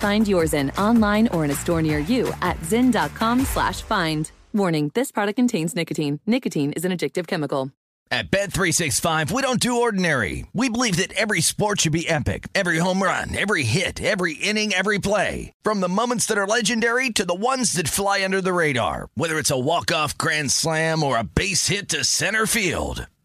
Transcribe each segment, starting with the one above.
Find yours in online or in a store near you at zyn.com slash find. Warning, this product contains nicotine. Nicotine is an addictive chemical. At Bet365, we don't do ordinary. We believe that every sport should be epic. Every home run, every hit, every inning, every play. From the moments that are legendary to the ones that fly under the radar. Whether it's a walk-off grand slam or a base hit to center field.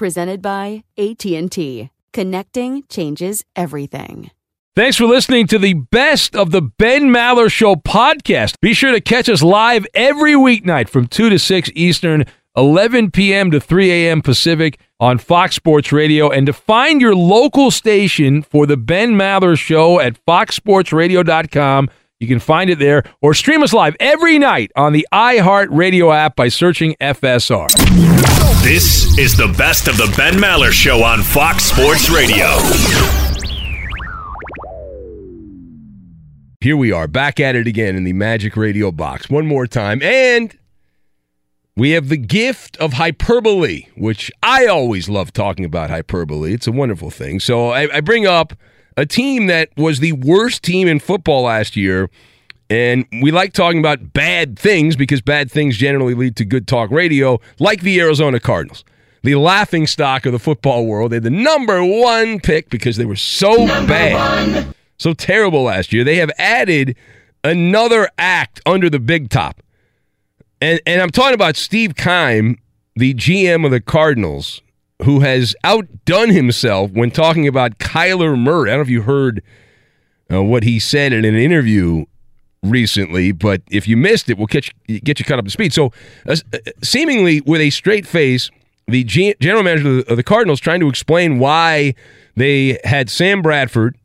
Presented by AT&T. Connecting changes everything. Thanks for listening to the best of the Ben Maller Show podcast. Be sure to catch us live every weeknight from 2 to 6 Eastern, 11 p.m. to 3 a.m. Pacific on Fox Sports Radio. And to find your local station for the Ben Maller Show at foxsportsradio.com, you can find it there or stream us live every night on the iHeartRadio app by searching FSR. This is the best of the Ben Maller Show on Fox Sports Radio. Here we are, back at it again in the Magic Radio box. One more time. And we have the gift of hyperbole, which I always love talking about hyperbole. It's a wonderful thing. So I, I bring up a team that was the worst team in football last year. And we like talking about bad things because bad things generally lead to good talk radio, like the Arizona Cardinals. The laughing stock of the football world. They're the number one pick because they were so bad, so terrible last year. They have added another act under the big top. And, and I'm talking about Steve Keim, the GM of the Cardinals, who has outdone himself when talking about Kyler Murray. I don't know if you heard uh, what he said in an interview recently, but if you missed it, we'll catch, get you caught up to speed. So, uh, seemingly with a straight face, the G- general manager of the Cardinals trying to explain why they had Sam Bradford,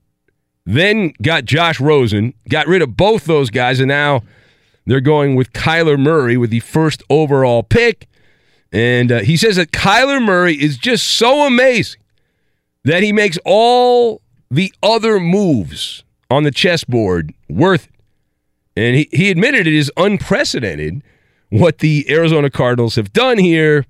then got Josh Rosen, got rid of both those guys, and now they're going with Kyler Murray with the first overall pick. And uh, he says that Kyler Murray is just so amazing that he makes all the other moves on the chessboard worth it. And he, he admitted it is unprecedented what the Arizona Cardinals have done here,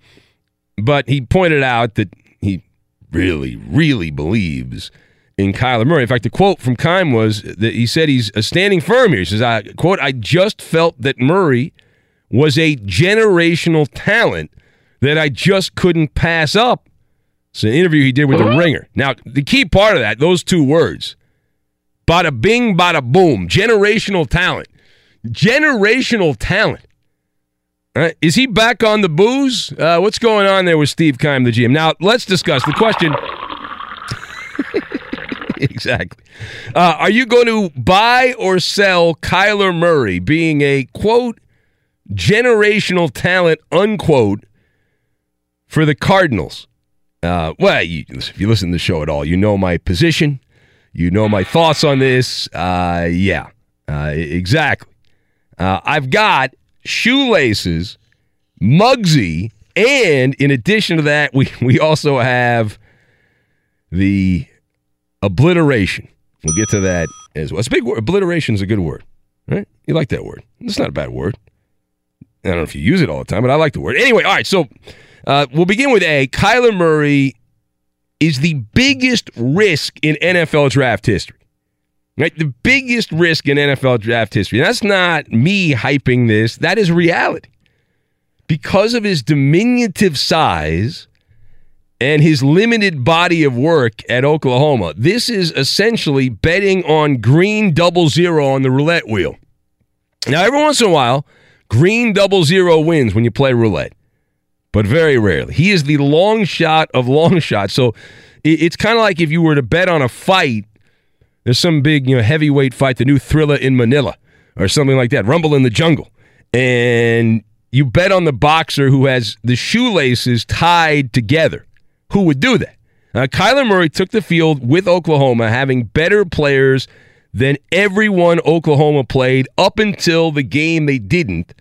but he pointed out that he really, really believes in Kyler Murray. In fact, the quote from Keim was that he said he's standing firm here. He says, I quote, I just felt that Murray was a generational talent that I just couldn't pass up. It's an interview he did with the Ringer. Now, the key part of that, those two words, bada bing, bada boom, generational talent. Generational talent. Right, is he back on the booze? Uh, what's going on there with Steve Keim, the GM? Now, let's discuss the question. exactly. Uh, are you going to buy or sell Kyler Murray being a quote generational talent, unquote, for the Cardinals. Uh, well, you, if you listen to the show at all, you know my position. You know my thoughts on this. Uh, yeah, uh, exactly. Uh, I've got shoelaces, Muggsy, and in addition to that, we, we also have the obliteration. We'll get to that as well. It's a big word. Obliteration is a good word, right? You like that word. It's not a bad word. I don't know if you use it all the time, but I like the word. Anyway, all right, so uh, we'll begin with A. Kyler Murray is the biggest risk in NFL draft history. Right? The biggest risk in NFL draft history. That's not me hyping this, that is reality. Because of his diminutive size and his limited body of work at Oklahoma, this is essentially betting on green double zero on the roulette wheel. Now, every once in a while, green double zero wins when you play roulette, but very rarely. He is the long shot of long shots. So it's kind of like if you were to bet on a fight there's some big, you know, heavyweight fight, the new thriller in Manila or something like that, Rumble in the Jungle. And you bet on the boxer who has the shoelaces tied together. Who would do that? Uh, Kyler Murray took the field with Oklahoma, having better players than everyone Oklahoma played up until the game they didn't,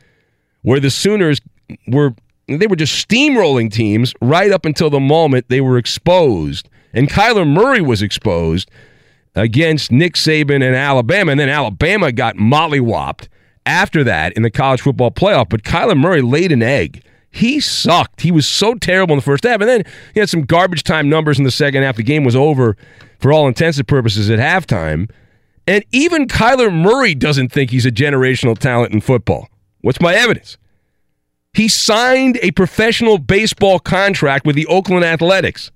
where the Sooners were they were just steamrolling teams right up until the moment they were exposed. And Kyler Murray was exposed against Nick Saban and Alabama. And then Alabama got mollywopped after that in the college football playoff. But Kyler Murray laid an egg. He sucked. He was so terrible in the first half. And then he had some garbage time numbers in the second half. The game was over for all intents and purposes at halftime. And even Kyler Murray doesn't think he's a generational talent in football. What's my evidence? He signed a professional baseball contract with the Oakland Athletics.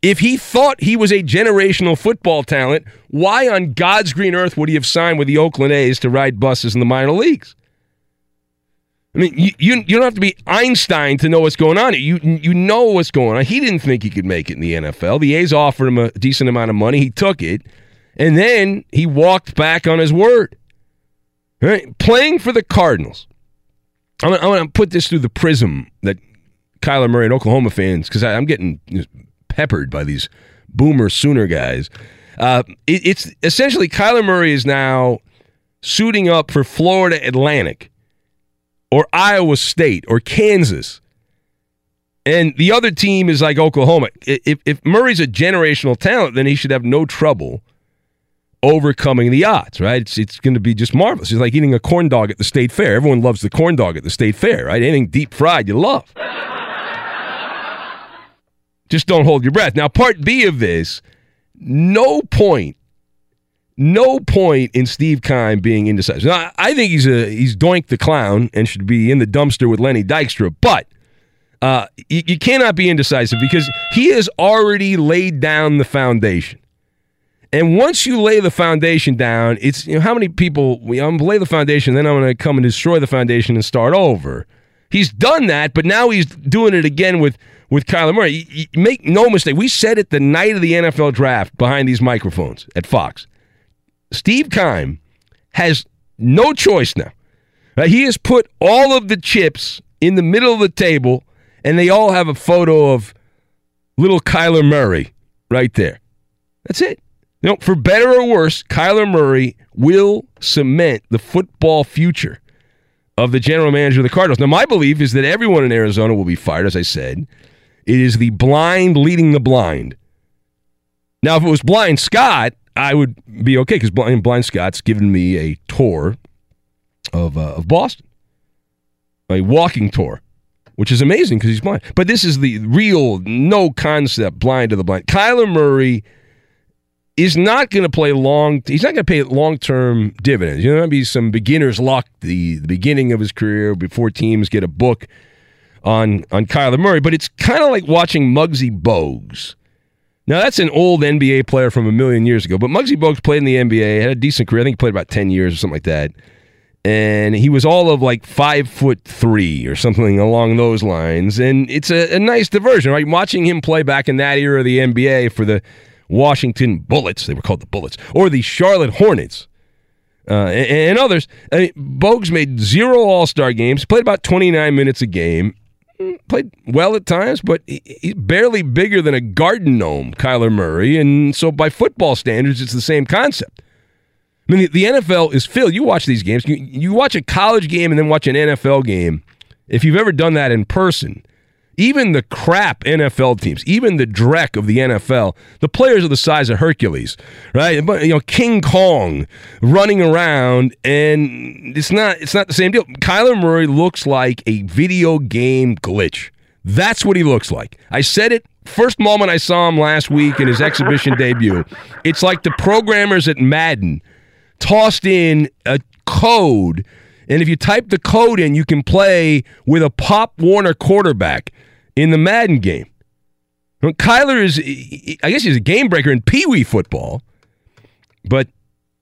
If he thought he was a generational football talent, why on God's green earth would he have signed with the Oakland A's to ride buses in the minor leagues? I mean, you, you, you don't have to be Einstein to know what's going on. You you know what's going on. He didn't think he could make it in the NFL. The A's offered him a decent amount of money. He took it, and then he walked back on his word. Right? Playing for the Cardinals. I'm gonna, put this through the prism that Kyler Murray and Oklahoma fans, because I'm getting peppered by these boomer Sooner guys. Uh, it, it's essentially Kyler Murray is now suiting up for Florida Atlantic or Iowa State or Kansas. And the other team is like Oklahoma. If, if Murray's a generational talent, then he should have no trouble overcoming the odds, right? It's, it's going to be just marvelous. It's like eating a corn dog at the state fair. Everyone loves the corn dog at the state fair, right? Anything deep fried, you love. Just don't hold your breath. Now, part B of this, no point, no point in Steve Keim being indecisive. Now, I think he's a he's Doink the clown and should be in the dumpster with Lenny Dykstra, but uh, you cannot be indecisive because he has already laid down the foundation. And once you lay the foundation down, it's you know how many people we I'm lay the foundation, then I'm gonna come and destroy the foundation and start over. He's done that, but now he's doing it again with with Kyler Murray. Make no mistake. We said it the night of the NFL draft behind these microphones at Fox. Steve Keim has no choice now. Uh, he has put all of the chips in the middle of the table, and they all have a photo of little Kyler Murray right there. That's it. You know, for better or worse, Kyler Murray will cement the football future of the general manager of the Cardinals. Now, my belief is that everyone in Arizona will be fired, as I said. It is the blind leading the blind. Now, if it was Blind Scott, I would be okay because Blind, blind Scott's given me a tour of, uh, of Boston, a walking tour, which is amazing because he's blind. But this is the real, no concept blind to the blind. Kyler Murray is not going to play long. He's not going to pay long term dividends. You know, maybe some beginner's luck the, the beginning of his career before teams get a book on on Kyler Murray. But it's kind of like watching Muggsy Bogues. Now that's an old NBA player from a million years ago, but Muggsy Bogues played in the NBA, had a decent career. I think he played about ten years or something like that. And he was all of like five foot three or something along those lines. And it's a, a nice diversion, right? Watching him play back in that era of the NBA for the Washington Bullets. They were called the Bullets. Or the Charlotte Hornets. uh, and, and others. I mean, Bogues made zero All Star games, played about 29 minutes a game, played well at times, but he, he's barely bigger than a garden gnome, Kyler Murray. And so, by football standards, it's the same concept. I mean, the, the NFL is filled. You watch these games, you, you watch a college game and then watch an NFL game. If you've ever done that in person, even the crap NFL teams, even the dreck of the NFL, the players are the size of Hercules, right? But you know, King Kong running around, and it's not it's not the same deal. Kyler Murray looks like a video game glitch. That's what he looks like. I said it first moment I saw him last week in his exhibition debut. It's like the programmers at Madden tossed in a code. And if you type the code in, you can play with a Pop Warner quarterback in the Madden game. Kyler is, I guess he's a game breaker in Pee Wee football, but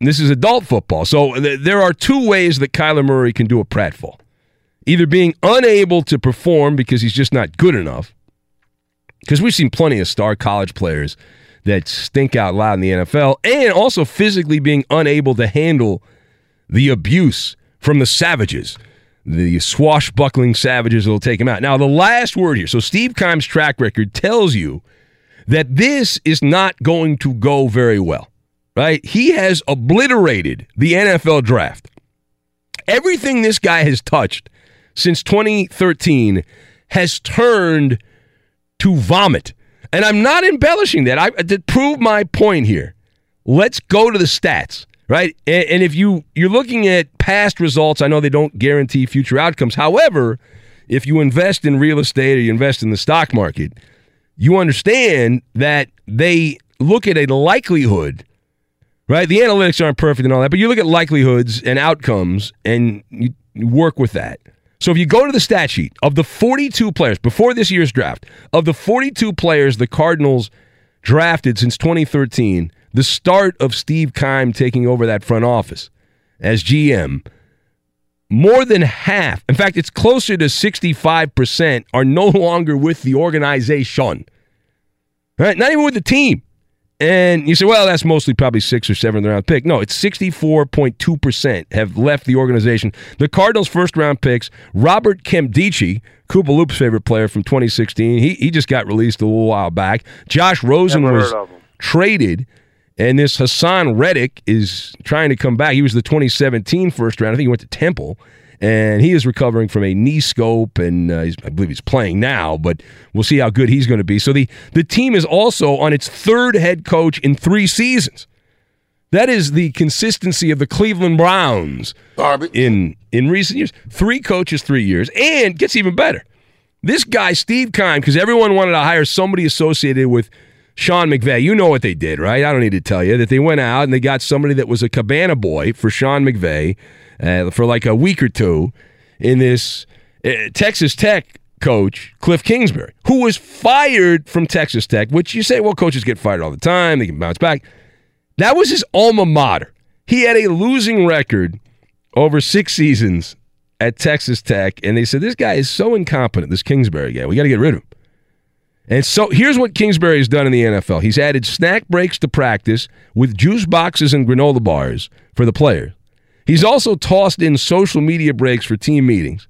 this is adult football. So uh, there are two ways that Kyler Murray can do a pratfall either being unable to perform because he's just not good enough, because we've seen plenty of star college players that stink out loud in the NFL, and also physically being unable to handle the abuse from the savages the swashbuckling savages will take him out. Now, the last word here. So, Steve Keim's track record tells you that this is not going to go very well, right? He has obliterated the NFL draft. Everything this guy has touched since 2013 has turned to vomit. And I'm not embellishing that. I to prove my point here. Let's go to the stats right? And, and, if you you're looking at past results, I know they don't guarantee future outcomes. However, if you invest in real estate or you invest in the stock market, you understand that they look at a likelihood, right? The analytics aren't perfect and all that, but you look at likelihoods and outcomes and you work with that. So if you go to the stat sheet of the 42 players before this year's draft, of the 42 players the Cardinals drafted since 2013, the start of Steve Keim taking over that front office as GM, more than half, in fact, it's closer to 65%, are no longer with the organization. Right? Not even with the team. And you say, well, that's mostly probably six or seventh round pick. No, it's 64.2% have left the organization. The Cardinals' first round picks, Robert Nkemdiche, Koopa Loop's favorite player from 2016, he, he just got released a little while back. Josh Rosen was traded. And this Haason Reddick is trying to come back. He was the 2017 first round. I think he went to Temple, and he is recovering from a knee scope, and uh, he's, I believe he's playing now. But we'll see how good he's going to be. So the the team is also on its third head coach in three seasons. That is the consistency of the Cleveland Browns in in recent years. Three coaches, three years, and gets even better. This guy, Steve Keim, because everyone wanted to hire somebody associated with Sean McVay. You know what they did, right? I don't need to tell you that they went out and they got somebody that was a cabana boy for Sean McVay uh, for like a week or two in this uh, Texas Tech coach, Cliff Kingsbury, who was fired from Texas Tech, which you say, well, coaches get fired all the time, they can bounce back. That was his alma mater. He had a losing record over six seasons at Texas Tech, and they said, this guy is so incompetent, this Kingsbury guy. We got to get rid of him. And so here's what Kingsbury has done in the NFL. He's added snack breaks to practice with juice boxes and granola bars for the players. He's also tossed in social media breaks for team meetings.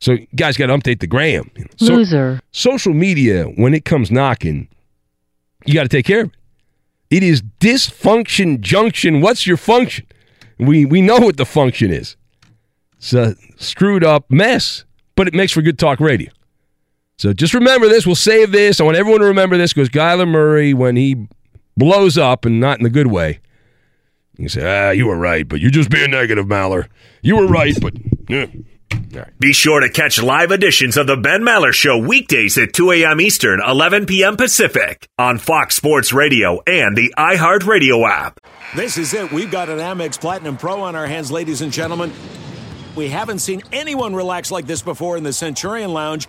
So guys got to update the gram. So, Loser. Social media, when it comes knocking, you got to take care of it. It is dysfunction junction. What's your function? We we know what the function is. It's a screwed up mess, but it makes for good talk radio. So just remember this. We'll save this. I want everyone to remember this because Kyler Murray, when he blows up and not in the good way, you say, ah, you were right, but you're just being negative, Maller. You were right, but yeah. Be sure to catch live editions of the Ben Maller Show weekdays at 2 a.m. Eastern, 11 p.m. Pacific on Fox Sports Radio and the iHeartRadio app. This is it. We've got an Amex Platinum Pro on our hands, ladies and gentlemen. We haven't seen anyone relax like this before in the Centurion Lounge.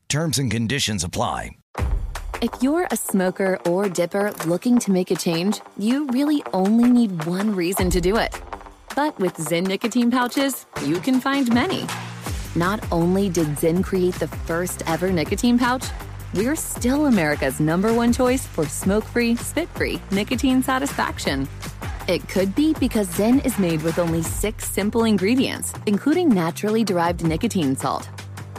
Terms and conditions apply. If you're a smoker or dipper looking to make a change, you really only need one reason to do it. But with Zyn nicotine pouches, you can find many. Not only did Zyn create the first ever nicotine pouch, we're still America's number one choice for smoke free, spit free nicotine satisfaction. It could be because Zyn is made with only six simple ingredients, including naturally derived nicotine salt.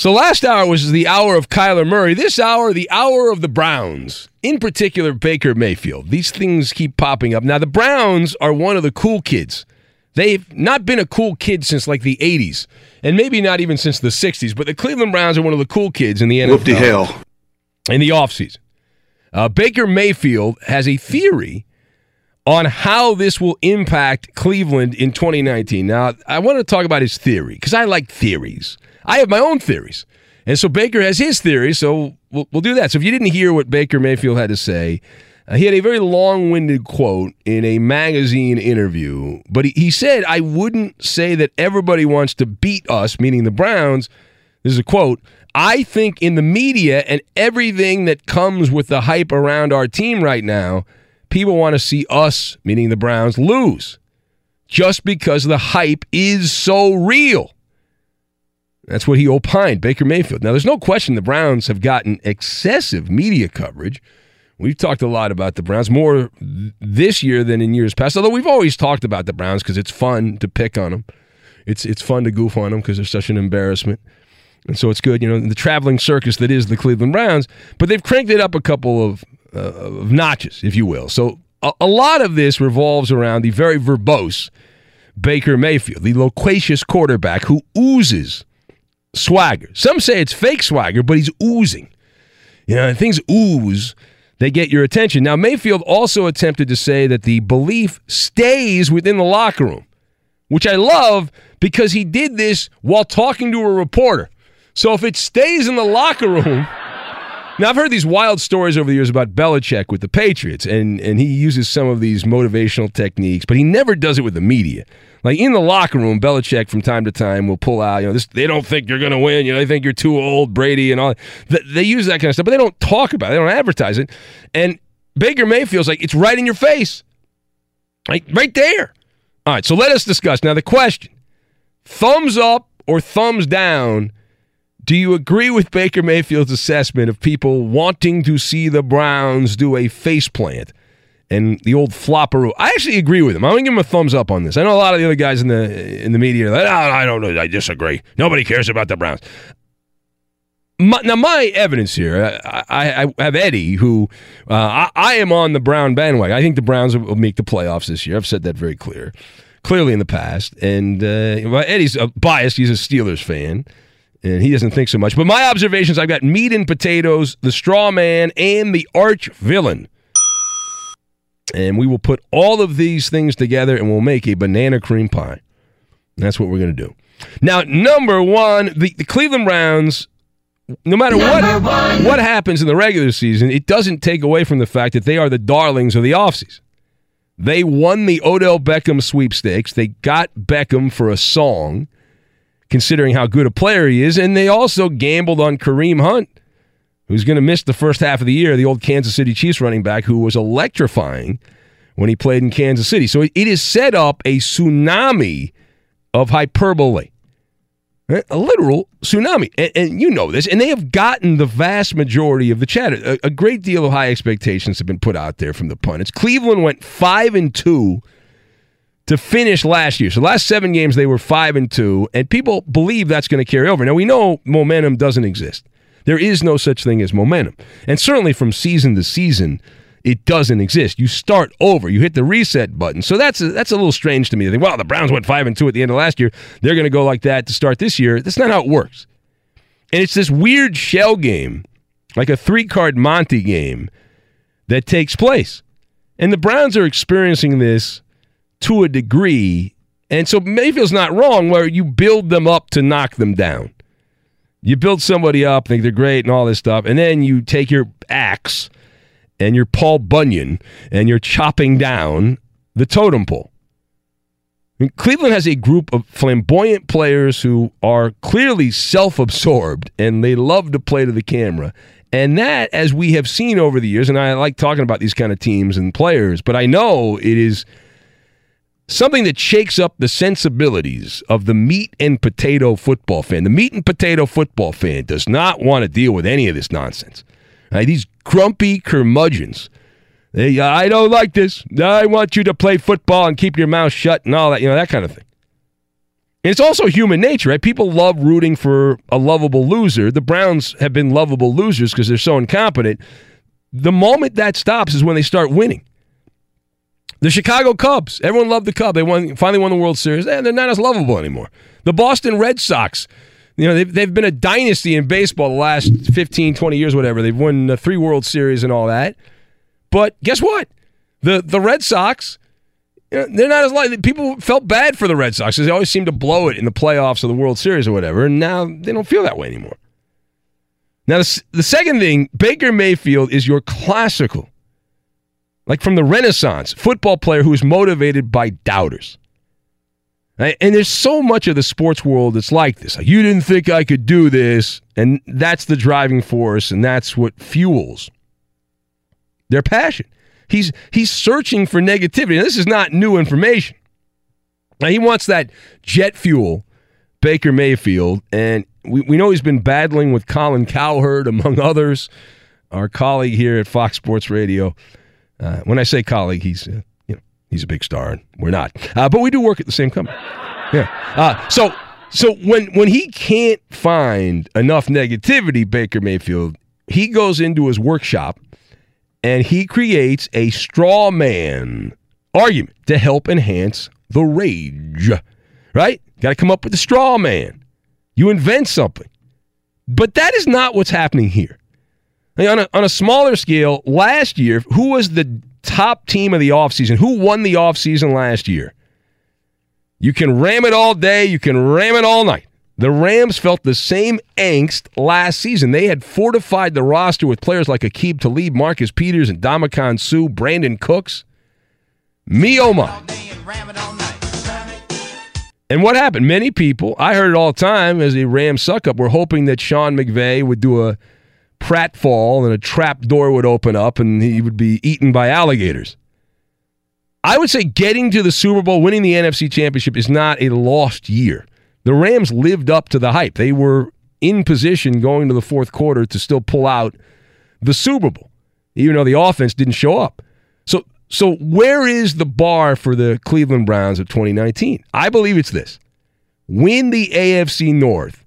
So last hour was the hour of Kyler Murray. This hour, the hour of the Browns. In particular, Baker Mayfield. These things keep popping up. Now, the Browns are one of the cool kids. They've not been a cool kid since like the 80s, and maybe not even since the 60s, but the Cleveland Browns are one of the cool kids in the NFL. Whoop-de hell. In the offseason. Uh, Baker Mayfield has a theory on how this will impact Cleveland in 2019. Now, I want to talk about his theory because I like theories. I have my own theories. And so Baker has his theory, so we'll, we'll do that. So if you didn't hear what Baker Mayfield had to say, uh, he had a very long winded quote in a magazine interview, but he, he said, I wouldn't say that everybody wants to beat us, meaning the Browns. This is a quote. I think in the media and everything that comes with the hype around our team right now, people want to see us, meaning the Browns, lose just because the hype is so real. That's what he opined, Baker Mayfield. Now, there's no question the Browns have gotten excessive media coverage. We've talked a lot about the Browns, more this year than in years past, although we've always talked about the Browns because it's fun to pick on them. It's, it's fun to goof on them because they're such an embarrassment. And so it's good, you know, the traveling circus that is the Cleveland Browns, but they've cranked it up a couple of, uh, of notches, if you will. So a, a lot of this revolves around the very verbose Baker Mayfield, the loquacious quarterback who oozes swagger. Some say it's fake swagger, but he's oozing. You know, and things ooze, they get your attention. Now, Mayfield also attempted to say that the belief stays within the locker room, which I love because he did this while talking to a reporter. So if it stays in the locker room, Now I've heard these wild stories over the years about Belichick with the Patriots, and and he uses some of these motivational techniques, but he never does it with the media. Like in the locker room, Belichick from time to time will pull out, you know, this they don't think you're going to win, you know, they think you're too old, Brady, and all. They, use that kind of stuff, but they don't talk about it, they don't advertise it. And Baker Mayfield's like it's right in your face, like right there. All right, so let us discuss now the question: thumbs up or thumbs down? Do you agree with Baker Mayfield's assessment of people wanting to see the Browns do a faceplant and the old flopperoo? I actually agree with him. I'm going to give him a thumbs up on this. I know a lot of the other guys in the in the media are like, oh, I don't know. I disagree. Nobody cares about the Browns. My, now, my evidence here, I, I, I have Eddie, who uh, I, I, am on the Brown bandwagon. I think the Browns will make the playoffs this year. I've said that very clear, clearly in the past. And uh, well, Eddie's biased. He's a Steelers fan and he doesn't think so much. But my observations, I've got meat and potatoes, the straw man, and the arch villain. And we will put all of these things together and we'll make a banana cream pie. And that's what we're going to do. Now, number one, the, the Cleveland Browns, no matter what, what happens in the regular season, it doesn't take away from the fact that they are the darlings of the offseason. They won the Odell Beckham sweepstakes. They got Beckham for a song considering how good a player he is. And they also gambled on Kareem Hunt, who's going to miss the first half of the year, the old Kansas City Chiefs running back who was electrifying when he played in Kansas City. So it is set up a tsunami of hyperbole. A literal tsunami. And, and, you know this. And they have gotten the vast majority of the chatter. A, a great deal of high expectations have been put out there from the pundits. Cleveland went 5 and 2 to finish last year. So last seven games they were five and two, and people believe that's going to carry over. Now we know momentum doesn't exist. There is no such thing as momentum, and certainly from season to season, it doesn't exist. You start over. You hit the reset button. So that's a, that's a little strange to me. They think, well, the Browns went five and two at the end of last year. They're going to go like that to start this year. That's not how it works. And it's this weird shell game, like a three card Monty game, that takes place. And the Browns are experiencing this to a degree. And so Mayfield's not wrong where you build them up to knock them down. You build somebody up, think they're great and all this stuff, and then you take your axe and your Paul Bunyan and you're chopping down the totem pole. Cleveland has a group of flamboyant players who are clearly self absorbed and they love to play to the camera. And that, as we have seen over the years, and I like talking about these kind of teams and players, but I know it is something that shakes up the sensibilities of the meat and potato football fan. The meat and potato football fan does not want to deal with any of this nonsense. Right, these grumpy curmudgeons. They, I don't like this. I want you to play football and keep your mouth shut and all that, you know, that kind of thing. And it's also human nature, right? People love rooting for a lovable loser. The Browns have been lovable losers because they're so incompetent. The moment that stops is when they start winning. The Chicago Cubs. Everyone loved the Cubs. They won, finally won the World Series. And they're not as lovable anymore. The Boston Red Sox. You know, they've, they've been a dynasty in baseball the last 15, 20 years, whatever. They've won the three World Series and all that. But guess what? The the Red Sox, they're not as like people felt bad for the Red Sox because they always seem to blow it in the playoffs or the World Series or whatever, and now they don't feel that way anymore. Now the, the second thing, Baker Mayfield is your classical like from the Renaissance, football player who is motivated by doubters. And there's so much of the sports world that's like this. Like, you didn't think I could do this. And that's the driving force, and that's what fuels their passion. He's, he's searching for negativity. Now, this is not new information. Now, he wants that jet fuel, Baker Mayfield, and we, we know he's been battling with Colin Cowherd, among others, our colleague here at Fox Sports Radio. Uh, when I say colleague, he's uh, you know he's a big star, and we're not. Uh, but we do work at the same company. Yeah. Uh, so so when when he can't find enough negativity, Baker Mayfield, he goes into his workshop and he creates a straw man argument to help enhance the rage. Right? Got to come up with a straw man. You invent something. But that is not what's happening here on, a, on a smaller scale, last year, who was the top team of the offseason? Who won the offseason last year? You can ram it all day, you can ram it all night. The Rams felt the same angst last season. They had fortified the roster with players like Aqib Talib, Marcus Peters, and Ndamukong Suh, Brandin Cooks. Me oh. And what happened? Many people, I heard it all the time as a Rams suck up, were hoping that Sean McVay would do a pratfall and a trap door would open up and he would be eaten by alligators. I would say getting to the Super Bowl, winning the NFC Championship is not a lost year. The Rams lived up to the hype. They were in position going to the fourth quarter to still pull out the Super Bowl, even though the offense didn't show up. So, so where is the bar for the Cleveland Browns of 2019? I believe it's this: win the AFC North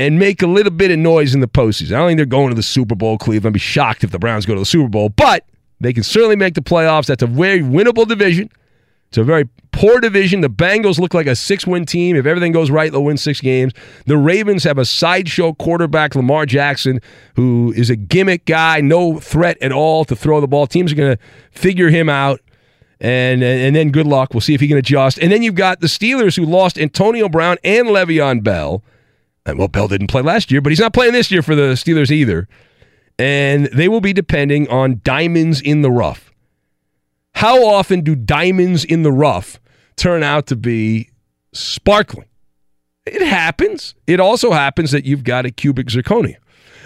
and make a little bit of noise in the postseason. I don't think they're going to the Super Bowl. Cleveland. I'd be shocked if the Browns go to the Super Bowl, but they can certainly make the playoffs. That's a very winnable division. It's a very poor division. The Bengals look like a six win team. If everything goes right, they'll win six games. The Ravens have a sideshow quarterback, Lamar Jackson, who is a gimmick guy, no threat at all to throw the ball. Teams are going to figure him out. And, and then good luck. We'll see if he can adjust. And then you've got the Steelers who lost Antonio Brown and Le'Veon Bell. And well, Bell didn't play last year, but he's not playing this year for the Steelers either. And they will be depending on diamonds in the rough. How often do diamonds in the rough turn out to be sparkling? It happens. It also happens that you've got a cubic zirconia.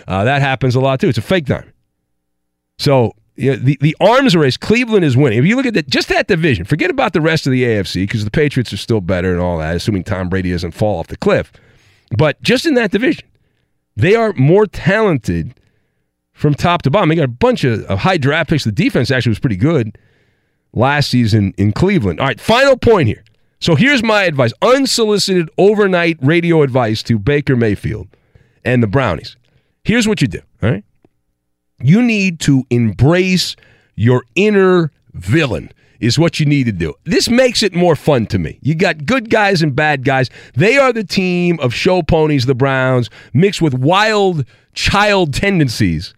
Uh, that happens a lot too. It's a fake diamond. So you know, the the arms race, Cleveland is winning. If you look at that, just that division, forget about the rest of the AFC because the Patriots are still better and all that, assuming Tom Brady doesn't fall off the cliff. But just in that division, they are more talented from top to bottom. They got a bunch of, of high draft picks. The defense actually was pretty good last season in Cleveland. All right, final point here. So here's my advice unsolicited overnight radio advice to Baker Mayfield and the Brownies. Here's what you do, all right? You need to embrace your inner villain is what you need to do. This makes it more fun to me. You got good guys and bad guys. They are the team of show ponies, the Browns, mixed with wild child tendencies.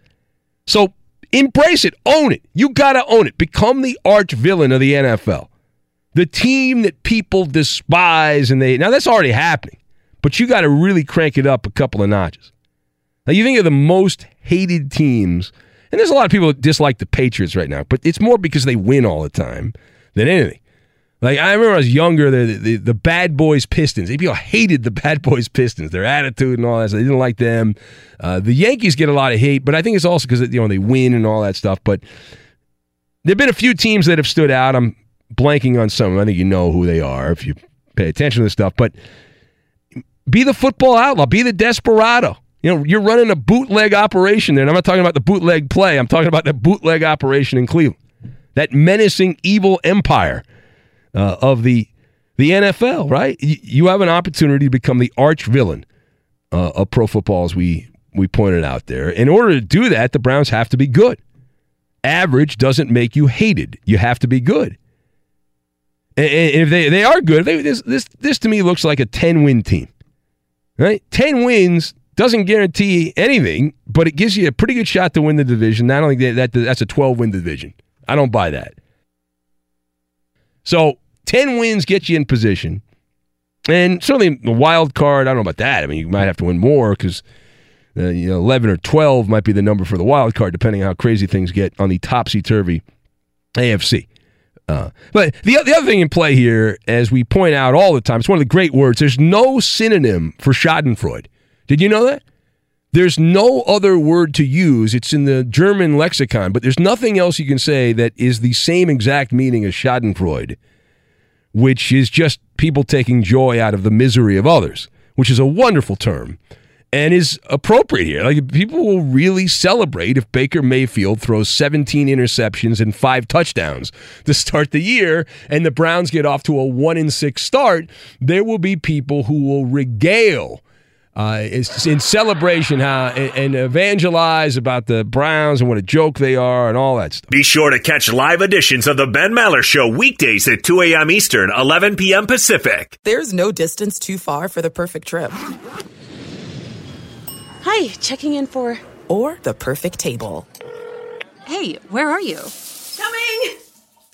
So Embrace it. Own it. You got to own it. Become the arch villain of the NFL. The team that people despise and they now that's already happening. But you got to really crank it up a couple of notches. Now you think of the most hated teams, and there's a lot of people that dislike the Patriots right now, but it's more because they win all the time than anything. Like I remember I was younger, the, the, the Bad Boys Pistons. People hated the Bad Boys Pistons, their attitude and all that. So they didn't like them. Uh, the Yankees get a lot of hate, but I think it's also because you know they win and all that stuff. But there've been a few teams that have stood out. I'm blanking on some. I think you know who they are if you pay attention to this stuff. But be the football outlaw. Be the desperado. You know, you're running a bootleg operation there. And I'm not talking about the bootleg play. I'm talking about the bootleg operation in Cleveland. That menacing evil empire uh, of the the NFL, right? Y- you have an opportunity to become the arch villain uh, of pro football, as we we pointed out there. In order to do that, the Browns have to be good. Average doesn't make you hated. You have to be good. And, and if they, they are good, they, this, this this to me looks like a ten win team, right? Ten wins doesn't guarantee anything, but it gives you a pretty good shot to win the division. Not only that, that that's a twelve win division. I don't buy that. So 10 wins get you in position. And certainly the wild card, I don't know about that. I mean, you might have to win more because uh, you know, 11 or 12 might be the number for the wild card, depending on how crazy things get on the topsy turvy AFC. Uh, but the, the other thing in play here, as we point out all the time, it's one of the great words. There's no synonym for Schadenfreude. Did you know that? There's no other word to use. It's in the German lexicon, but there's nothing else you can say that is the same exact meaning as Schadenfreude which is just people taking joy out of the misery of others, which is a wonderful term and is appropriate here. Like people will really celebrate if Baker Mayfield throws 17 interceptions and five touchdowns to start the year, and the Browns get off to a one in six start. There will be people who will regale uh, in celebration how and evangelize about the Browns and what a joke they are and all that stuff. Be sure to catch live editions of the Ben Maller Show weekdays at 2 a.m. Eastern, 11 p.m. Pacific. There's no distance too far for the perfect trip. Hi, checking in for. Or the perfect table. Hey, where are you? Coming!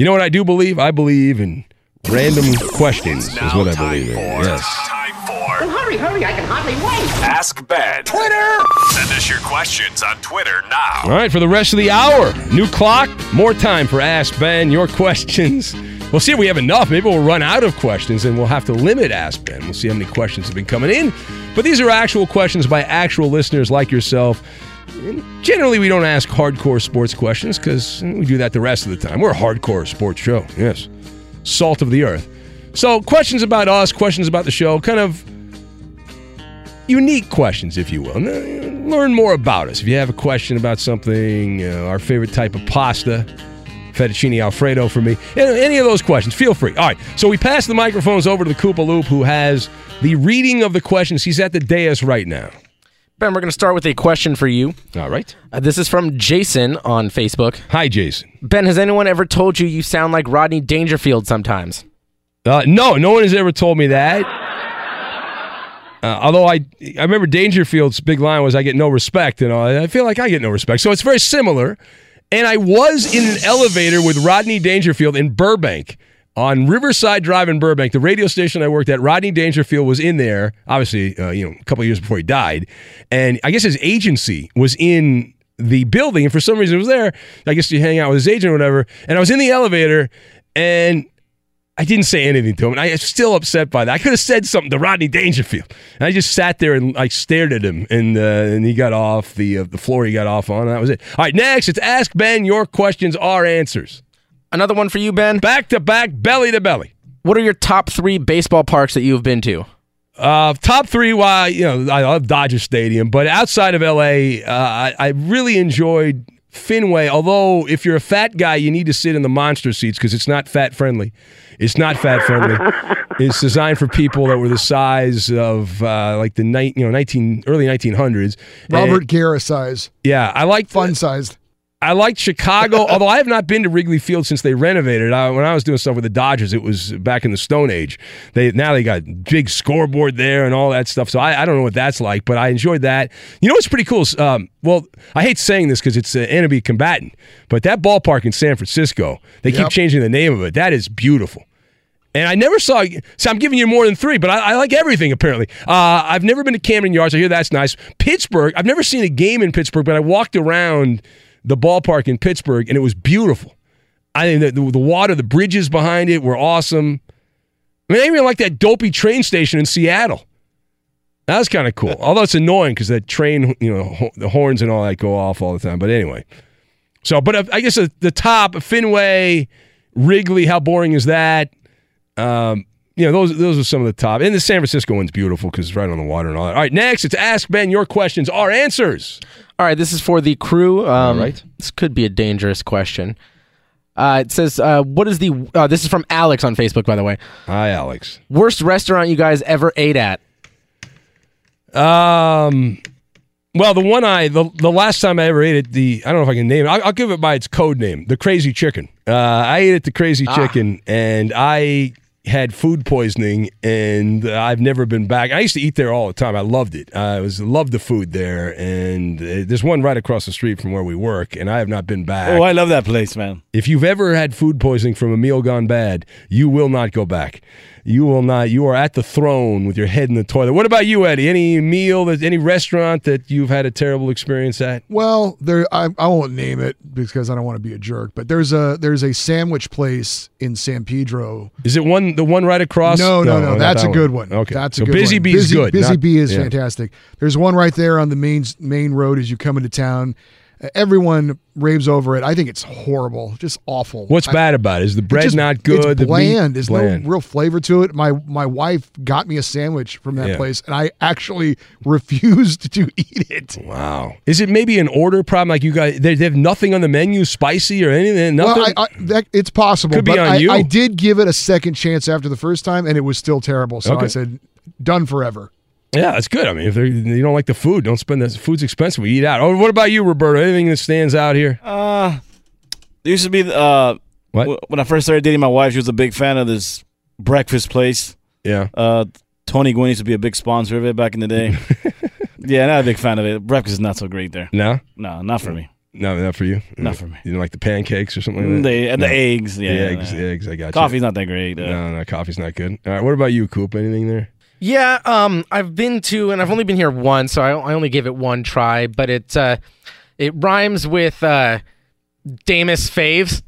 You know what I do believe? I believe in random questions, is what I believe in. Yes. Well, hurry, hurry, I can hardly wait. Ask Ben. Twitter! Send us your questions on Twitter now. All right, for the rest of the hour, new clock, more time for Ask Ben, your questions. We'll see if we have enough. Maybe we'll run out of questions and we'll have to limit Ask Ben. We'll see how many questions have been coming in. But these are actual questions by actual listeners like yourself. Generally, we don't ask hardcore sports questions because we do that the rest of the time. We're a hardcore sports show, yes. Salt of the earth. So, questions about us, questions about the show, kind of unique questions, if you will. Learn more about us. If you have a question about something, uh, our favorite type of pasta, fettuccine alfredo for me, any of those questions, feel free. All right, so we pass the microphones over to the Koopa Loop, who has the reading of the questions. He's at the dais right now. Ben, we're going to start with a question for you. All right. Uh, this is from Jason on Facebook. Hi, Jason. Ben, has anyone ever told you you sound like Rodney Dangerfield sometimes? Uh, no, no one has ever told me that. Uh, although I, I remember Dangerfield's big line was, "I get no respect," and all. I feel like I get no respect. So it's very similar. And I was in an elevator with Rodney Dangerfield in Burbank on Riverside Drive in Burbank, the radio station I worked at. Rodney Dangerfield was in there, obviously, uh, you know, a couple years before he died, and I guess his agency was in the building, and for some reason it was there. I guess to hang out with his agent or whatever. And I was in the elevator, and I didn't say anything to him, and I was still upset by that. I could have said something to Rodney Dangerfield. And I just sat there and like stared at him, and uh, and he got off the uh, the floor he got off on. That was it. All right, next it's Ask Ben. Your questions are answers. Another one for you, Ben. Back to back, belly to belly. What are your top three baseball parks that you have been to? Uh, top three, why you know I love Dodger Stadium, but outside of LA, uh, I, I really enjoyed Fenway. Although if you're a fat guy, you need to sit in the monster seats because it's not fat friendly. It's not fat friendly. it's designed for people that were the size of uh, like the night, you know, nineteen early nineteen hundreds. Robert Guerra size. Yeah, I like fun sized. I liked Chicago, although I have not been to Wrigley Field since they renovated. I, when I was doing stuff with the Dodgers, it was back in the Stone Age. They now they got big scoreboard there and all that stuff. So I, I don't know what that's like, but I enjoyed that. You know what's pretty cool? Is, um, well, I hate saying this because it's an enemy combatant, but that ballpark in San Francisco, they keep changing the name of it. That is beautiful. And I never saw. So I'm giving you more than three, but I, I like everything apparently. Uh, I've never been to Camden Yards. I hear that's nice. Pittsburgh. I've never seen a game in Pittsburgh, but I walked around the ballpark in Pittsburgh, and it was beautiful. I mean, the, the, the water, the bridges behind it were awesome. I mean, I even like that dopey train station in Seattle. That was kind of cool. Although it's annoying because that train, you know, the horns and all that go off all the time. But anyway, so but uh, I guess the, the top Fenway, Wrigley. How boring is that? Um, you know, those those are some of the top. And the San Francisco one's beautiful because it's right on the water and all that. All right, next it's Ask Ben your questions, our answers. All right, this is for the crew. Um, All right. This could be a dangerous question. Uh, it says, uh, "What is the?" Uh, this is from Alex on Facebook, by the way. Hi, Alex. Worst restaurant you guys ever ate at? Um, well, the one I the the last time I ever ate at the I don't know if I can name it. I'll, I'll give it by its code name, the Crazy Chicken. Uh, I ate at the Crazy Ah. Chicken, and I had food poisoning, and I've never been back. I used to eat there all the time. I loved it. I was loved the food there, and uh, there's one right across the street from where we work, and I have not been back. Oh, I love that place, man. If you've ever had food poisoning from a meal gone bad, you will not go back. You will not. You are at the throne with your head in the toilet. What about you, Eddie? Any meal any restaurant that you've had a terrible experience at? Well, there I, I won't name it because I don't want to be a jerk, but there's a there's a sandwich place in San Pedro. Is it one the one right across? No, no, oh, no, not that's that a good one. Okay, that's a so good Busy one. Bee's Busy, good. Busy not- Bee is yeah. fantastic. There's one right there on the main main road as you come into town. Everyone raves over it. I think it's horrible, just awful. What's I- bad about it? Is the bread just- not good? It's bland. There's bland. no real flavor to it. My my wife got me a sandwich from that Yeah. place, and I actually refused to eat it. Wow. Is it maybe an order problem? Like you guys, they, they have nothing on the menu, spicy or anything. Nothing. Well, I, I, that, it's possible. Could be on I, you. I did give it a second chance after the first time, and it was still terrible. So Okay. I said, done forever. Yeah, that's good. I mean, if they're- you don't like the food, don't spend the food's expensive. We eat out. Oh, what about you, Roberto? Anything that stands out here? Uh, there used to be uh, What? when I first started dating my wife, she was a big fan of this breakfast place. Yeah. Uh, Tony Gwynn used to be a big sponsor of it back in the day. yeah, not a big fan of it. Breakfast is not so great there. No, No, not for me. no, not for you. Not for me. You don't like the pancakes or something like that. The, and the eggs, yeah, the yeah, eggs, yeah. eggs. I got you. Coffee's not that great. Uh, No, no, coffee's not good. All right, what about you, Coop? Anything there? Yeah, um, I've been to, and I've only been here once, so I, I only gave it one try. But it uh, it rhymes with uh, Damus Faves.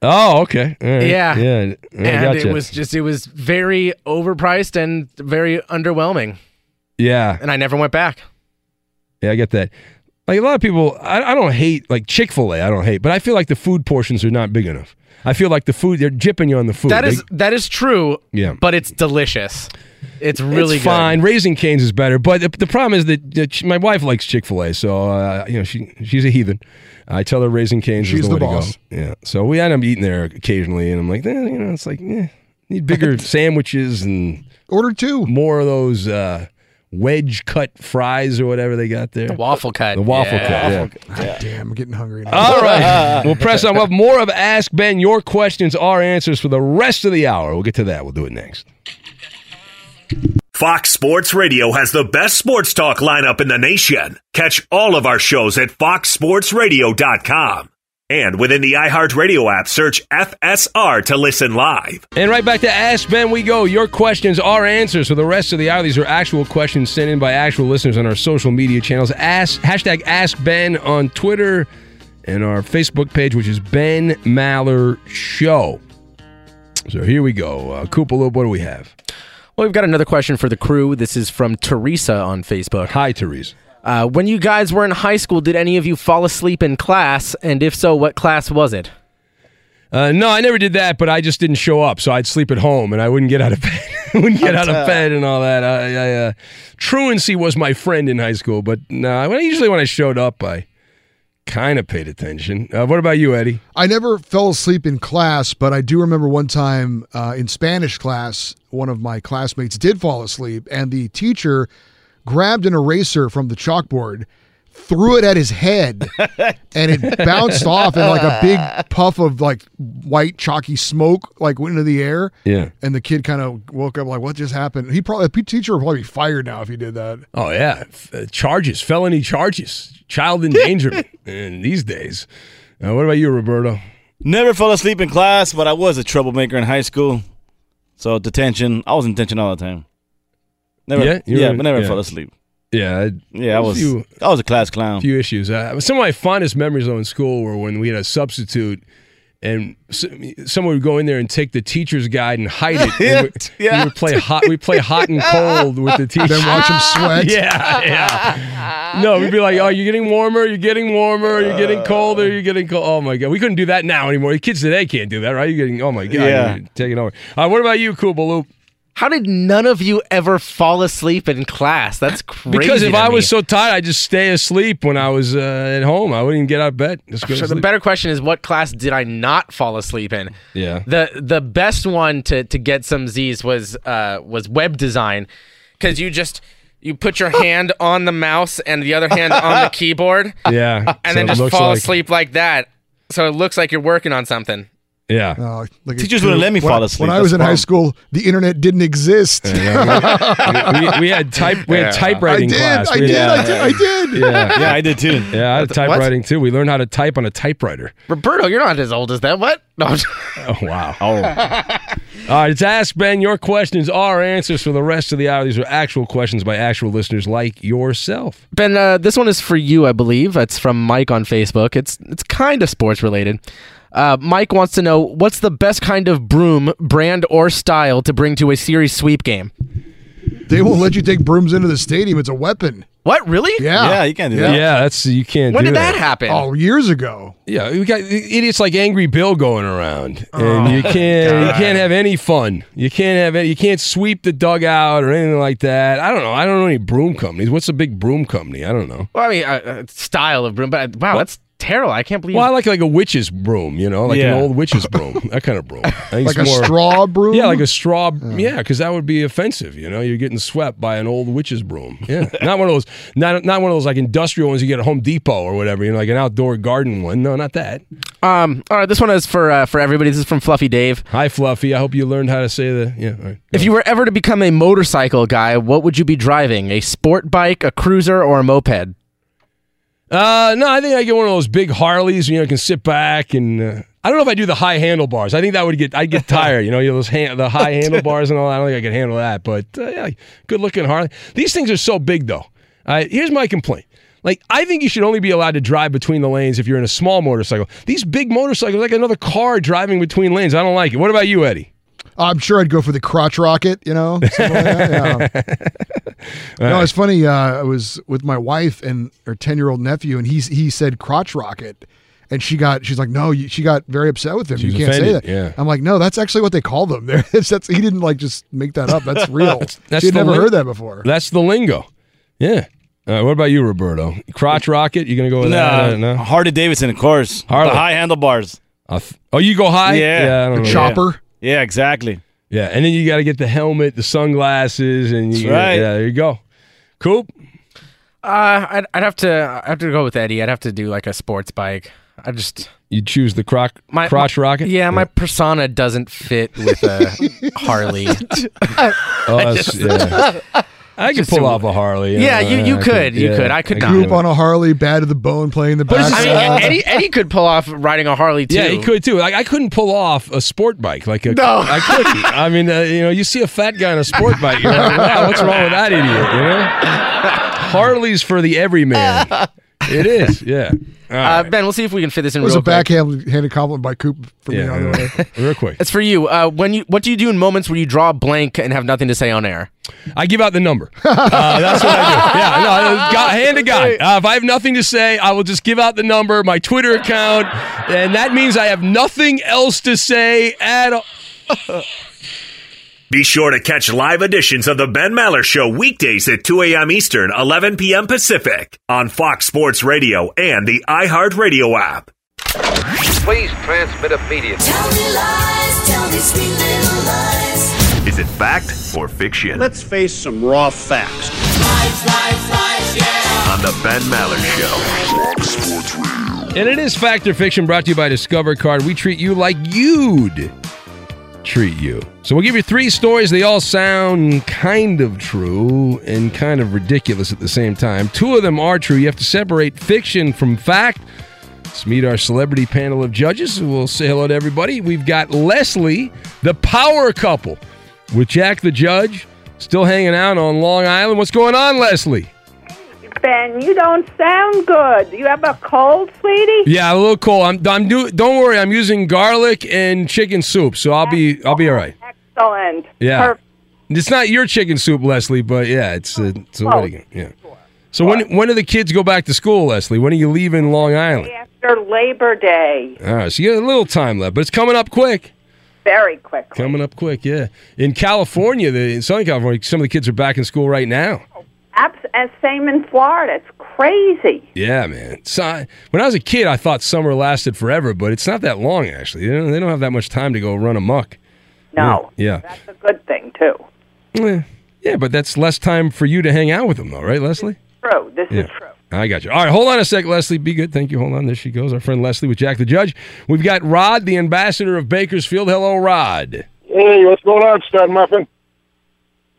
Oh, okay. Right. Yeah. yeah. And gotcha. it was just it was very overpriced and very underwhelming Yeah, and i never went back yeah, I get that. Like a lot of people, I, I don't hate like Chick Fil A. I don't hate, but I feel like the food portions are not big enough. I feel like the food they're jipping you on the food. that is They- that is true Yeah. but it's delicious it's really it's good fine. Raising Canes is better, but the, the problem is that, that she- my wife likes Chick Fil A, so uh, you know she she's a heathen. I tell her Raising Canes She's is the, the way boss. to go. Yeah, so we end up eating there occasionally, and I'm like, eh, you know, it's like, eh, need bigger sandwiches and Order two. more of those uh, wedge cut fries or whatever they got there. the waffle cut The waffle Yeah. cut. Yeah. God damn, I'm getting hungry now. All right, we'll press on. We'll have more of Ask Ben. Your questions, our answers for the rest of the hour. We'll get to that. We'll do it next. Fox Sports Radio has the best sports talk lineup in the nation. Catch all of our shows at foxsportsradio.com. And within the iHeartRadio app, search FSR to listen live. And right back to Ask Ben we go. Your questions, our answers for the rest of the hour. These are actual questions sent in by actual listeners on our social media channels. Ask hashtag Ask Ben on Twitter and our Facebook page, which is Ben Maller Show. So here we go. Uh, Koopa, what do we have? well we've got another question for the crew this is from teresa on facebook Hi, Therese. Uh, when you guys were in high school did any of you fall asleep in class and if so what class was it Uh, no, I never did that, but I just didn't show up, so I'd sleep at home and I wouldn't get out of bed. wouldn't get out of bed and all that. I, I, uh, truancy was my friend in high school, but no, when usually when I showed up, I kind of paid attention. Uh, what about you, Eddie? I never fell asleep in class, but I do remember one time uh, in Spanish class, one of my classmates did fall asleep, and the teacher grabbed an eraser from the chalkboard, threw it at his head, and it bounced off, and like a big puff of like white chalky smoke like went into the air. Yeah. And the kid kind of woke up like, "What just happened?" He probably the teacher would probably be fired now if he did that. Oh yeah, uh, charges, felony charges, child endangerment. in these days. Uh, what about you, Roberto? Never fell asleep in class, but I was a troublemaker in high school. So detention, I was in detention all the time. Never, Yeah? yeah, were- but never yeah. fell asleep. Yeah, Yeah, I a was. few- I was a class clown. few issues. Uh, some of my fondest memories though in school were when we had a substitute. And s- someone would go in there and take the teacher's guide and hide it. Yeah, and we, yeah. we would play hot. We play hot and cold with the teacher. Then watch him sweat. Yeah, yeah. No, we'd be like, "Oh, you're getting warmer. You're getting warmer. You're getting colder. You're getting cold." Oh my god, we couldn't do that now anymore. The kids today can't do that, right? You're getting. Oh my god, Yeah. you're taking over. All right, what about you, Cool Baloo? How did none of you ever fall asleep in class? That's crazy. Because if I me. was so tired, I'd just stay asleep when I was uh, at home. I wouldn't even get out of bed. To the better question is, what class did I not fall asleep in? Yeah. The the best one to to get some Z's was uh was web design, because you just you put your hand on the mouse and the other hand on the keyboard, Yeah. and So then just fall like- asleep like that. So it looks like you're working on something. Yeah. Look at Teachers wouldn't let me When- fall asleep. When I was That's in high school, the internet didn't exist. we, we had type we had typewriting I did, class. I We did, had- I did, I did. Yeah. Yeah, I did too. Yeah, I had typewriting too. We learned how to type on a typewriter. Roberto, you're not as old as that. What? No. Oh wow. Oh. All right, it's Ask Ben. Your questions are answers for the rest of the hour. These are actual questions by actual listeners like yourself. Ben, uh, this one is for you, I believe. It's from Mike on Facebook. It's it's kind of sports related. Uh, Mike wants to know what's the best kind of broom, brand or style, to bring to a series sweep game. They won't let you take brooms into the stadium. It's a weapon. What really? Yeah. Yeah, you can't do Yeah, that. that's you can't. When do did that happen? Oh, years ago. Yeah, we got idiots like Angry Bill going around, and Oh, you can't you can't have any fun. You can't have any. You can't sweep the dugout or anything like that. I don't know. I don't know any broom companies. What's a big broom company? I don't know. Well, I mean, uh, uh, style of broom, but wow, that's terrible. I can't believe. Well, I like like a witch's broom. You know, like Yeah. an old witch's broom. That kind of broom. I think Like it's a more- straw broom? Yeah, like a straw. Yeah, because that would be offensive. You know, you're getting swept by an old witch's broom. Yeah, not one of those. Not not one of those like industrial ones you get at Home Depot or whatever. You know, like an outdoor garden one. No, not that. um, all right, this one is for uh, for everybody. This is from Fluffy Dave. Hi, Fluffy. I hope you learned how to say the. Yeah. All right. If you were ever to become a motorcycle guy, what would you be driving? A sport bike, a cruiser, or a moped? Uh, no, I think I get one of those big Harleys. You know, you can sit back and. Uh, I don't know if I do the high handlebars. I think that would get. I'd get tired. You know, you know those hand, the high handlebars and all. that. I don't think I could handle that. But uh, yeah, good looking Harley. These things are so big though. Uh, here's my complaint. Like, I think you should only be allowed to drive between the lanes if you're in a small motorcycle. These big motorcycles, like another car driving between lanes. I don't like it. What about you, Eddie? I'm sure I'd go for the crotch rocket, you know? something like that, yeah. No, it's funny. Uh, I was with my wife and her 10 year old nephew, and he's, he said crotch rocket. And she got, she's like, no, you, she got very upset with him. She's you can't say that. yeah. I'm like, no, that's actually what they call them. There, that's, that's, he didn't like just make that up. That's real. That's she had the never ling- heard that before. That's the lingo. Yeah. Uh, what about you, Roberto? Crotch rocket? You gonna go with that? Uh, No, no. Harley Davidson, of course. Harley. The high handlebars. Uh, th- oh, you go high? Yeah. I don't know. Chopper. Yeah, exactly. Yeah, and then you got to get the helmet, the sunglasses, and you That's right. yeah, there you go. Coop. Uh, I'd, I'd have to I'd have to go with Eddie. I'd have to do like a sports bike. I just You choose the croc, my crotch my- rocket. Yeah, my persona doesn't fit with a Harley. Oh, that's, yeah. I could pull off a Harley. Yeah, you- you I could, you could. I could not. Group on a Harley, bad to the bone, playing the bass. I mean, Eddie Eddie could pull off riding a Harley too. Yeah, he could too. Like I couldn't pull off a sport bike. Like a, No. I couldn't. I mean, uh, you know, you see a fat guy on a sport bike, you're like, wow, what's wrong with that idiot? You know, Harley's for the everyman. It is. Yeah. All Uh, right. ben, we'll see if we can fit this in It was real a quick. backhanded compliment by Coop for me. Yeah, On the way. real quick. It's for you. Uh, when you, what do you do in moments where you draw a blank and have nothing to say on air? I give out the number. Uh, that's what I do. Yeah, no, uh, God, hand to God. Uh, if I have nothing to say, I will just give out the number, my Twitter account, and that means I have nothing else to say at all. Be sure to catch live editions of the Ben Maller Show weekdays at 2 a.m. Eastern, 11 p.m. Pacific on Fox Sports Radio and the iHeartRadio app. Please transmit immediately. Tell me lies, tell me sweet little lies. Is it fact or fiction? Let's face some raw facts. Lies, lies, lies, yeah. On the Ben Maller Show. Fox Sports Radio. And it is Fact or Fiction brought to you by Discover Card. We treat you like you'd treat you. So we'll give you three stories. They all sound kind of true and kind of ridiculous at the same time. Two of them are true. You have to separate fiction from fact. Let's meet our celebrity panel of judges. We'll say hello to everybody. We've got Leslie, the power couple, with Jack the judge, still hanging out on Long Island. What's going on, Leslie? Ben, you don't sound good. You have a cold, sweetie? Yeah, a little cold. I'm, I'm do. Don't worry. I'm using garlic and chicken soup, so I'll be I'll be all right. Excellent. Yeah, Perfect. it's not your chicken soup, Leslie, but yeah, it's uh, it's a wedding. Yeah. So when when do the kids go back to school, Leslie? When are you leaving Long Island? After Labor Day. All right, so you got a little time left, but it's coming up quick. Very quick. Coming up quick, yeah. In California, the, in Southern California, some of the kids are back in school right now. Abs- and same in Florida. It's crazy. Yeah, man. So, when I was a kid, I thought summer lasted forever, but it's not that long actually. They don't, they don't have that much time to go run amok. No. Yeah. That's a good thing, too. Yeah, yeah, but that's less time for you to hang out with them, though, right, Leslie? True. This Yeah. is true. I got you. All right, hold on a sec, Leslie. Be good. Thank you. Hold on. There she goes. Our friend Leslie with Jack the Judge. We've got Rod, the ambassador of Bakersfield. Hello, Rod. Hey, what's going on, Stud Muffin?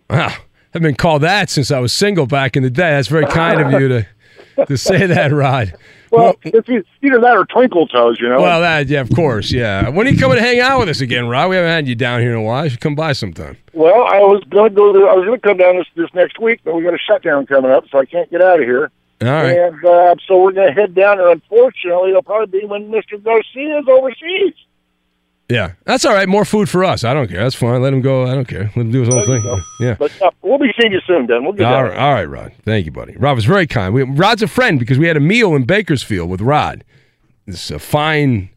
Wow. I've been called that since I was single back in the day. That's very kind of you to to say that, Rod. Well, it's e- either that or Twinkle Toes, you know. Well, that yeah, of course, yeah. When are you coming to hang out with us again, Rod? We haven't had you down here in a while. You should come by sometime. Well, I was going to go. To, I was going to come down this this next week, but we got a shutdown coming up, so I can't get out of here. All right. And uh, so we're going to head down, and unfortunately, it'll probably be when Mister Garcia's overseas. Yeah, that's all right. More food for us. I don't care. That's fine. Let him go. I don't care. Let him do his own thing. go. Yeah. But uh, we'll be seeing you soon, then. We'll get All right, all right, Rod. Thank you, buddy. Rod was very kind. We, Rod's a friend because we had a meal in Bakersfield with Rod. This a fine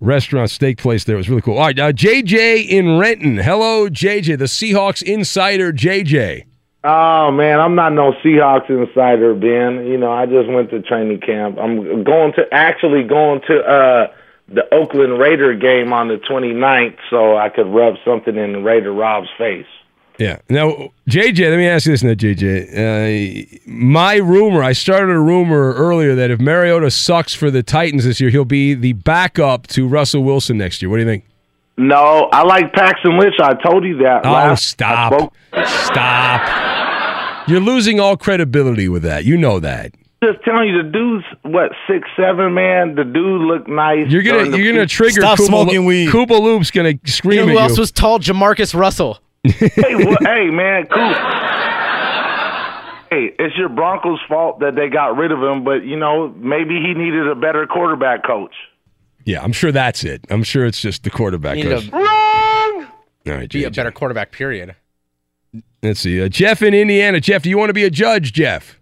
restaurant steak place there. It was really cool. All right, uh, JJ in Renton. Hello, JJ, the Seahawks insider, JJ. Oh man, I'm not no Seahawks insider, Ben. You know, I just went to training camp. I'm going to actually going to uh the Oakland Raider game on the 29th so I could rub something in Raider Rob's face. Yeah. Now, JJ, let me ask you this now, JJ. Uh, my rumor, I started a rumor earlier that if Mariota sucks for the Titans this year, he'll be the backup to Russell Wilson next year. What do you think? No, I like Paxton Lynch. I told you that. Oh, last- stop. spoke- Stop. You're losing all credibility with that. You know that. Just telling you, the dude's what six seven, man. The dude looked nice. You're gonna you're gonna pre- trigger Koopa, weed. Koopa Loop's gonna scream You know at who you. else was tall? Jamarcus Russell. hey, wha- hey, man, cool. Hey, it's your Broncos' fault that they got rid of him, but you know maybe he needed a better quarterback coach. yeah, I'm sure that's it. I'm sure it's just the quarterback. Need coach. to All right, be a better quarterback. Period. Let's see. Uh, Jeff in Indiana. Jeff, do you want to be a judge, Jeff?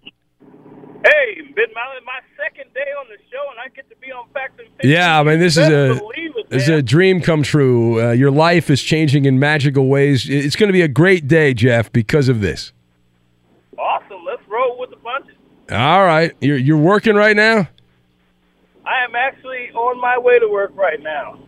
Hey, Ben Maller, my second day on the show, and I get to be on Facts and Fiction. Yeah, I mean this is a it, this is a dream come true. Uh, your life is changing in magical ways. It's going to be a great day, Jeff, because of this. Awesome. Let's roll with the punches. All right, you're you're working right now. I am actually on my way to work right now.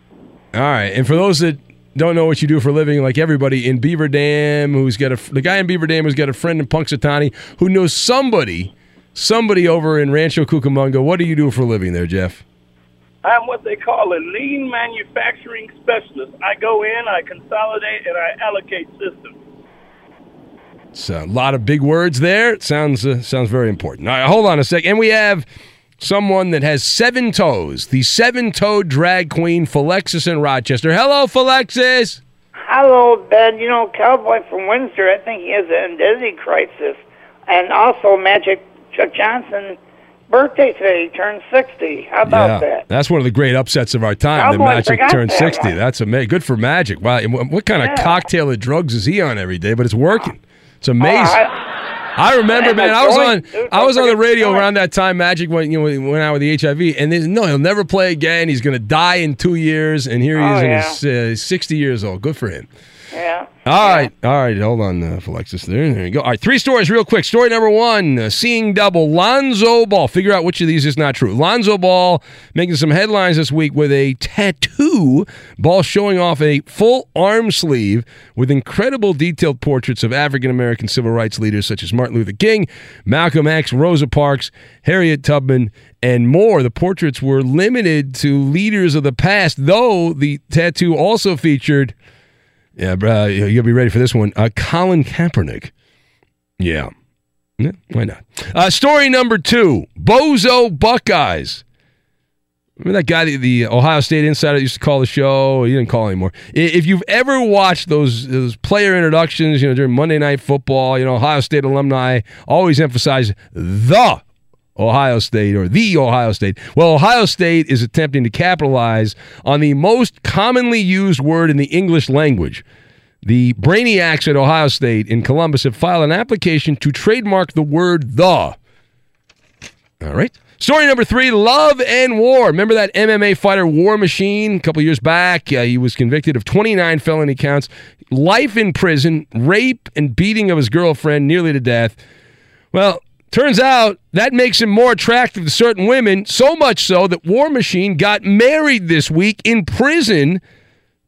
All right, and for those that don't know what you do for a living, like everybody in Beaver Dam, who's got a the guy in Beaver Dam who's got a friend in Punxsutawney who knows somebody, somebody over in Rancho Cucamonga. What do you do for a living there, Jeff? I'm what they call a lean manufacturing specialist. I go in, I consolidate, and I allocate systems. It's a lot of big words there. It sounds uh, sounds very important. All right, hold on a sec. And we have someone that has seven toes, the seven-toed drag queen, Philexis in Rochester. Hello, Philexis. Hello, Ben. You know, Cowboy from Windsor, I think he has an identity crisis. And also, Magic Chuck Johnson birthday today. He turned 60. How about yeah, that? that's one of the great upsets of our time. the Magic turned that 60. one. That's amazing. Good for Magic. Wow. What kind of cocktail of drugs is he on every day? But it's working. It's amazing. I- I remember, man. I was on. dude, I was on the radio around that time. Magic went, you know, went out with the HIV, and no, he'll never play again. He's going to die in two years, and here he Oh, is, in yeah. his uh, sixty years old. Good for him. Yeah. All right, all right. Hold on, uh, Alexis. There, there you go. All right, three stories real quick. Story number one: uh, Seeing double. Lonzo Ball. Figure out which of these is not true. Lonzo Ball making some headlines this week with a tattoo. Ball showing off a full arm sleeve with incredible detailed portraits of African American civil rights leaders such as Martin Luther King, Malcolm X, Rosa Parks, Harriet Tubman, and more. The portraits were limited to leaders of the past, though the tattoo also featured. Yeah, bro, you'll be ready for this one. Uh, Colin Kaepernick. Yeah. Yeah, why not? Uh, story number two Bozo Buckeyes. Remember that guy, the, Ohio State insider used to call the show? He didn't call anymore. If you've ever watched those those player introductions, you know, during Monday Night Football, you know, Ohio State alumni always emphasize the Ohio State or the Ohio State. Well, Ohio State is attempting to capitalize on the most commonly used word in the English language. The brainiacs at Ohio State in Columbus have filed an application to trademark the word the. All right. Story number three Love and War. Remember that MMA fighter War Machine a couple years back? Uh, he was convicted of 29 felony counts, life in prison, rape, and beating of his girlfriend nearly to death. Well, turns out that makes him more attractive to certain women, so much so that War Machine got married this week in prison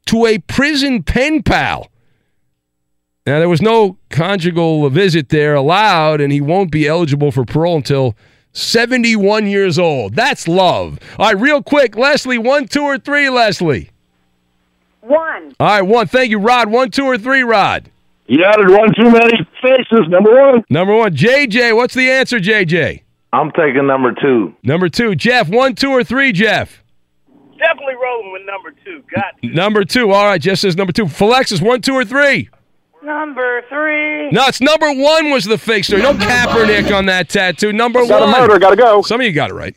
to a prison pen pal. Now, there was no conjugal visit there allowed, and he won't be eligible for parole until 71 years old. That's love. All right, real quick, Leslie, one, two, or three, Leslie? One. All right, one. Thank you, Rod. One, two, or three, Rod? You added one too many faces. Number one. Number one. JJ, what's the answer, JJ? I'm taking number two. Number two. Jeff, one, two, or three, Jeff? Definitely rolling with number two. Got Number two. All right, Jeff says number two. Falexis, one, two, or three? Number three. No, it's number one was the fake story. No Kaepernick on that tattoo. Number Got a one. murder, gotta go. Some of you got it right.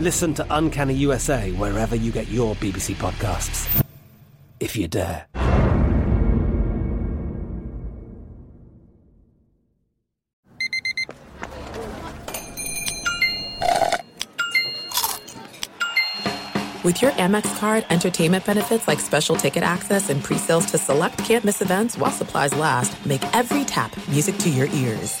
Listen to Uncanny USA wherever you get your BBC podcasts, if you dare. With your Amex card, entertainment benefits like special ticket access and pre-sales to select campus events while supplies last, make every tap music to your ears.